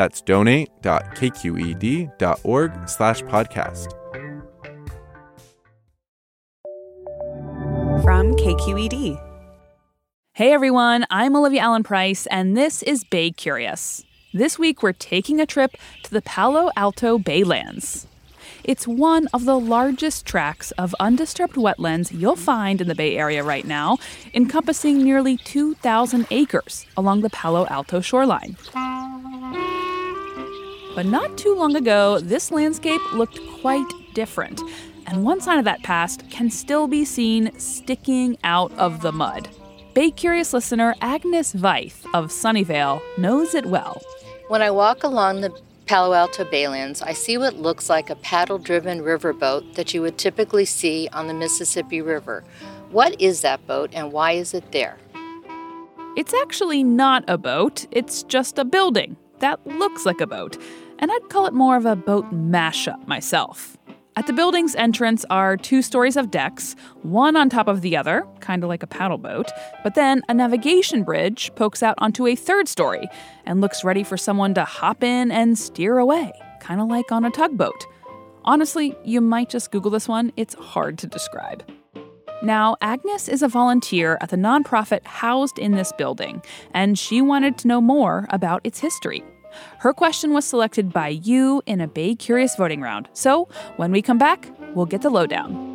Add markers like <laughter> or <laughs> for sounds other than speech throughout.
That's donate.kqed.org slash podcast. From KQED. Hey everyone, I'm Olivia Allen Price, and this is Bay Curious. This week we're taking a trip to the Palo Alto Baylands. It's one of the largest tracts of undisturbed wetlands you'll find in the Bay Area right now, encompassing nearly 2,000 acres along the Palo Alto shoreline. But not too long ago, this landscape looked quite different, and one sign of that past can still be seen sticking out of the mud. Bay Curious listener Agnes Veith of Sunnyvale knows it well. When I walk along the Palo Alto Baylands, I see what looks like a paddle driven riverboat that you would typically see on the Mississippi River. What is that boat and why is it there? It's actually not a boat, it's just a building that looks like a boat, and I'd call it more of a boat mashup myself. At the building's entrance are two stories of decks, one on top of the other, kind of like a paddle boat, but then a navigation bridge pokes out onto a third story and looks ready for someone to hop in and steer away, kind of like on a tugboat. Honestly, you might just Google this one, it's hard to describe. Now, Agnes is a volunteer at the nonprofit housed in this building, and she wanted to know more about its history. Her question was selected by you in a Bay Curious voting round. So, when we come back, we'll get the lowdown.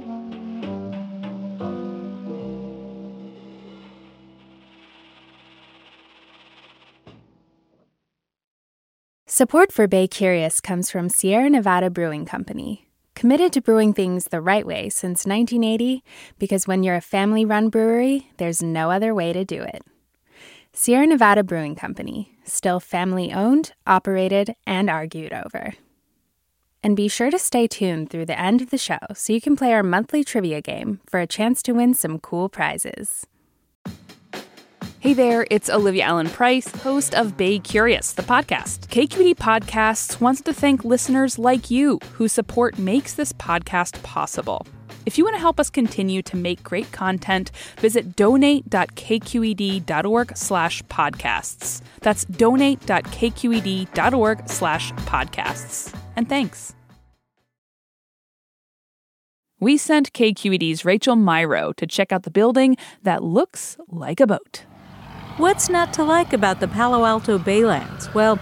Support for Bay Curious comes from Sierra Nevada Brewing Company, committed to brewing things the right way since 1980 because when you're a family run brewery, there's no other way to do it. Sierra Nevada Brewing Company, still family owned, operated, and argued over. And be sure to stay tuned through the end of the show so you can play our monthly trivia game for a chance to win some cool prizes. Hey there, it's Olivia Allen Price, host of Bay Curious, the podcast. KQED Podcasts wants to thank listeners like you whose support makes this podcast possible. If you want to help us continue to make great content, visit donate.kqed.org slash podcasts. That's donate.kqed.org slash podcasts. And thanks. We sent KQED's Rachael Myrow to check out the building that looks like a boat. What's not to like about the Palo Alto Baylands? Well,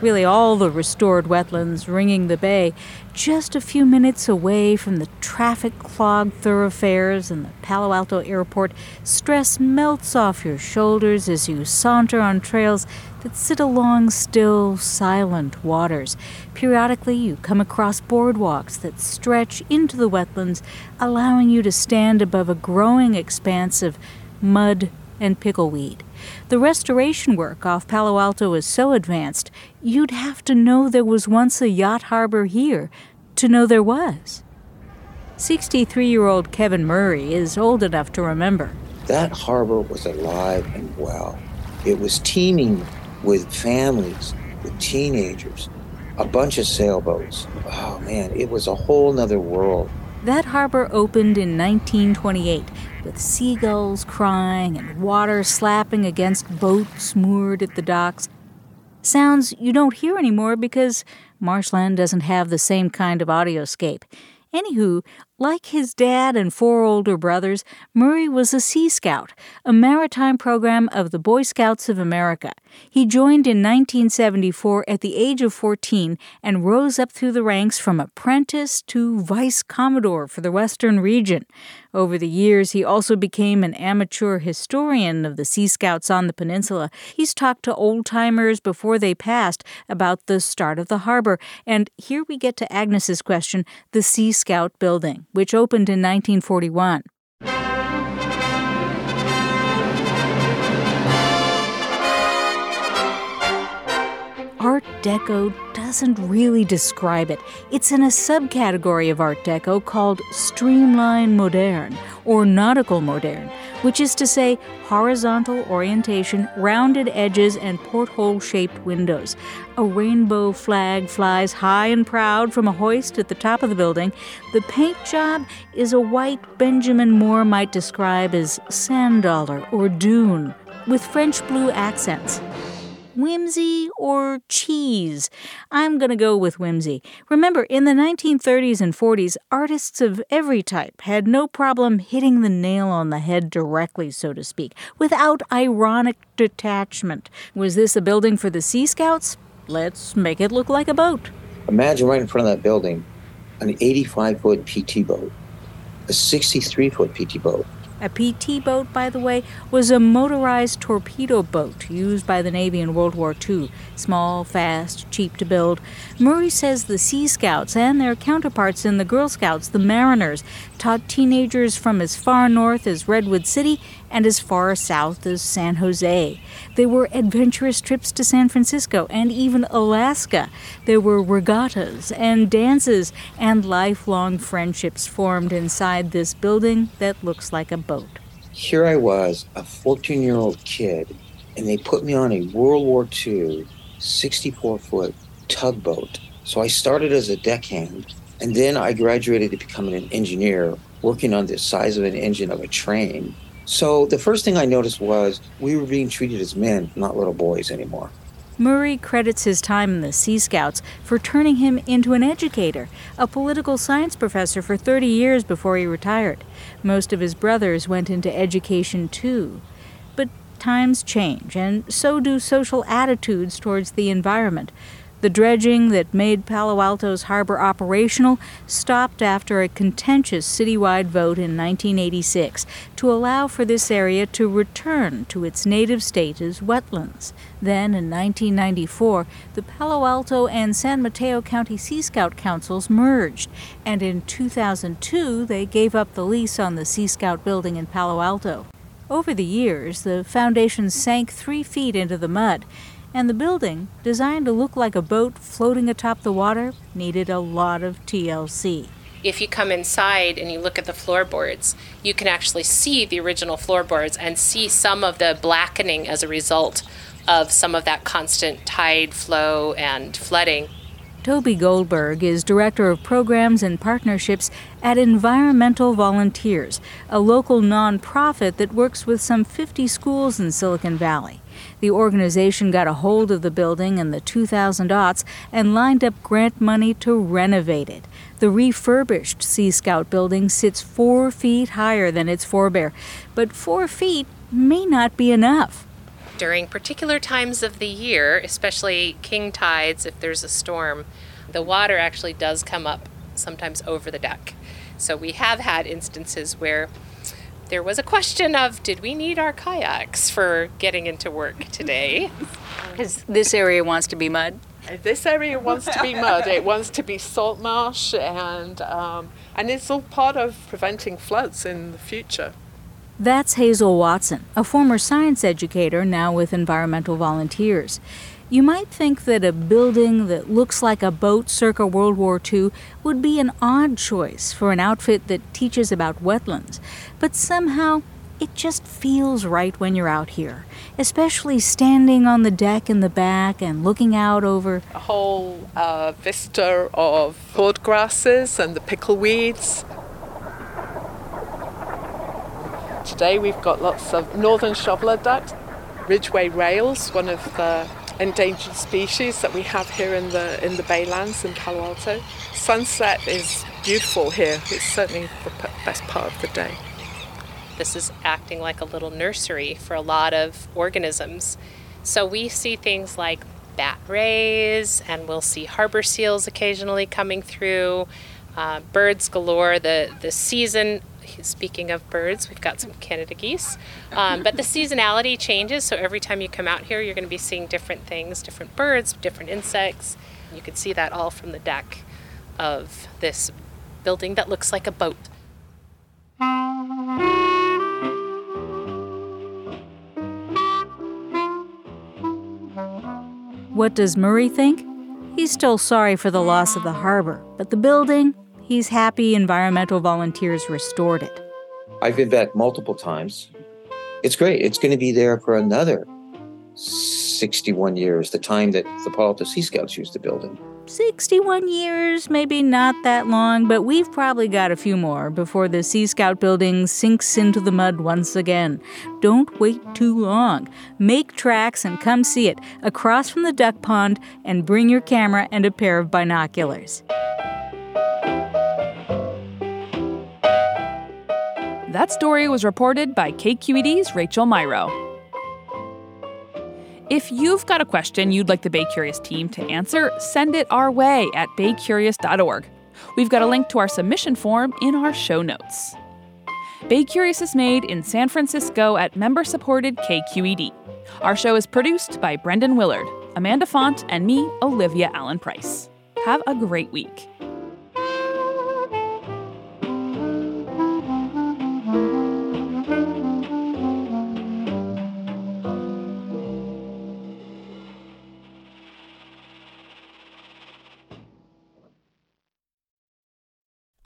really all the restored wetlands ringing the bay, just a few minutes away from the traffic clogged thoroughfares and the Palo Alto airport, stress melts off your shoulders as you saunter on trails that sit along still, silent waters. Periodically, you come across boardwalks that stretch into the wetlands, allowing you to stand above a growing expanse of mud and pickleweed. The restoration work off Palo Alto is so advanced, you'd have to know there was once a yacht harbor here to know there was. 63 year old Kevin Murray is old enough to remember. That harbor was alive and well. It was teeming with families, with teenagers, a bunch of sailboats. Oh man, it was a whole nother world. That harbor opened in 1928 with seagulls crying and water slapping against boats moored at the docks. Sounds you don't hear anymore because marshland doesn't have the same kind of audioscape. Anywho, like his dad and four older brothers, Murray was a Sea Scout, a maritime program of the Boy Scouts of America. He joined in 1974 at the age of 14 and rose up through the ranks from apprentice to vice commodore for the Western region. Over the years, he also became an amateur historian of the Sea Scouts on the peninsula. He's talked to old timers before they passed about the start of the harbor. And here we get to Agnes's question the Sea Scout building which opened in 1941. Art Deco doesn't really describe it. It's in a subcategory of Art Deco called Streamline Moderne or Nautical Moderne, which is to say horizontal orientation, rounded edges, and porthole shaped windows. A rainbow flag flies high and proud from a hoist at the top of the building. The paint job is a white Benjamin Moore might describe as sand dollar or dune, with French blue accents whimsy or cheese? I'm going to go with whimsy. Remember, in the 1930s and 40s, artists of every type had no problem hitting the nail on the head directly, so to speak, without ironic detachment. Was this a building for the Sea Scouts? Let's make it look like a boat. Imagine right in front of that building an 85 foot PT boat, a 63 foot PT boat, a PT boat, by the way, was a motorized torpedo boat used by the Navy in World War II. Small, fast, cheap to build. Murray says the Sea Scouts and their counterparts in the Girl Scouts, the Mariners, taught teenagers from as far north as Redwood City and as far south as San Jose. There were adventurous trips to San Francisco and even Alaska. There were regattas and dances, and lifelong friendships formed inside this building that looks like a boat. Here I was, a 14 year old kid, and they put me on a World War II 64 foot tugboat. So I started as a deckhand, and then I graduated to become an engineer working on the size of an engine of a train. So the first thing I noticed was we were being treated as men, not little boys anymore. Murray credits his time in the Sea Scouts for turning him into an educator, a political science professor for 30 years before he retired. Most of his brothers went into education too. But times change, and so do social attitudes towards the environment. The dredging that made Palo Alto's harbor operational stopped after a contentious citywide vote in 1986 to allow for this area to return to its native state as wetlands. Then, in 1994, the Palo Alto and San Mateo County Sea Scout Councils merged, and in 2002 they gave up the lease on the Sea Scout building in Palo Alto. Over the years, the foundation sank three feet into the mud and the building, designed to look like a boat floating atop the water, needed a lot of TLC. If you come inside and you look at the floorboards, you can actually see the original floorboards and see some of the blackening as a result of some of that constant tide flow and flooding. Toby Goldberg is Director of Programs and Partnerships at Environmental Volunteers, a local nonprofit that works with some 50 schools in Silicon Valley. The organization got a hold of the building in the 2000 aughts and lined up grant money to renovate it. The refurbished Sea Scout building sits four feet higher than its forebear, but four feet may not be enough. During particular times of the year, especially king tides, if there's a storm, the water actually does come up sometimes over the deck. So we have had instances where there was a question of did we need our kayaks for getting into work today? <laughs> Because this area wants to be mud. This area wants to be mud. It wants to be salt marsh, and um, and it's all part of preventing floods in the future. That's Hazel Watson, a former science educator now with environmental volunteers. You might think that a building that looks like a boat circa World War II would be an odd choice for an outfit that teaches about wetlands, but somehow it just feels right when you're out here, especially standing on the deck in the back and looking out over a whole uh, vista of cord grasses and the pickleweeds. Today we've got lots of northern shoveler ducks, ridgeway rails, one of the endangered species that we have here in the in the Baylands in Palo Alto. Sunset is beautiful here. It's certainly the best part of the day. This is acting like a little nursery for a lot of organisms. So we see things like bat rays, and we'll see harbor seals occasionally coming through. Uh, birds galore. The the season speaking of birds, we've got some Canada geese. Um, but the <laughs> seasonality changes, so every time you come out here, you're going to be seeing different things, different birds, different insects. You can see that all from the deck of this building that looks like a boat. What does Murray think? He's still sorry for the loss of the harbor, but the building, he's happy environmental volunteers restored it. I've been back multiple times. It's great. It's going to be there for another 61 years, the time that the Palo Sea Scouts used the building. 61 years, maybe not that long, but we've probably got a few more before the Sea Scout building sinks into the mud once again. Don't wait too long. Make tracks and come see it across from the duck pond and bring your camera and a pair of binoculars. That story was reported by KQED's Rachael Myrow. If you've got a question you'd like the Bay Curious team to answer, send it our way at baycurious.org. We've got a link to our submission form in our show notes. Bay Curious is made in San Francisco at member supported KQED. Our show is produced by Brendan Willard, Amanda Font, and me, Olivia Allen Price. Have a great week.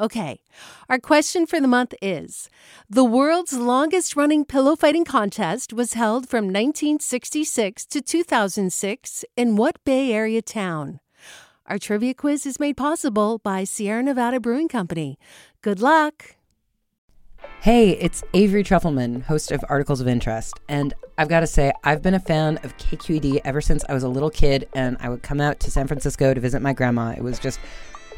Okay, our question for the month is The world's longest running pillow fighting contest was held from 1966 to 2006 in what Bay Area town? Our trivia quiz is made possible by Sierra Nevada Brewing Company. Good luck! Hey, it's Avery Trufelman, host of Articles of Interest. And I've got to say, I've been a fan of KQED ever since I was a little kid and I would come out to San Francisco to visit my grandma. It was just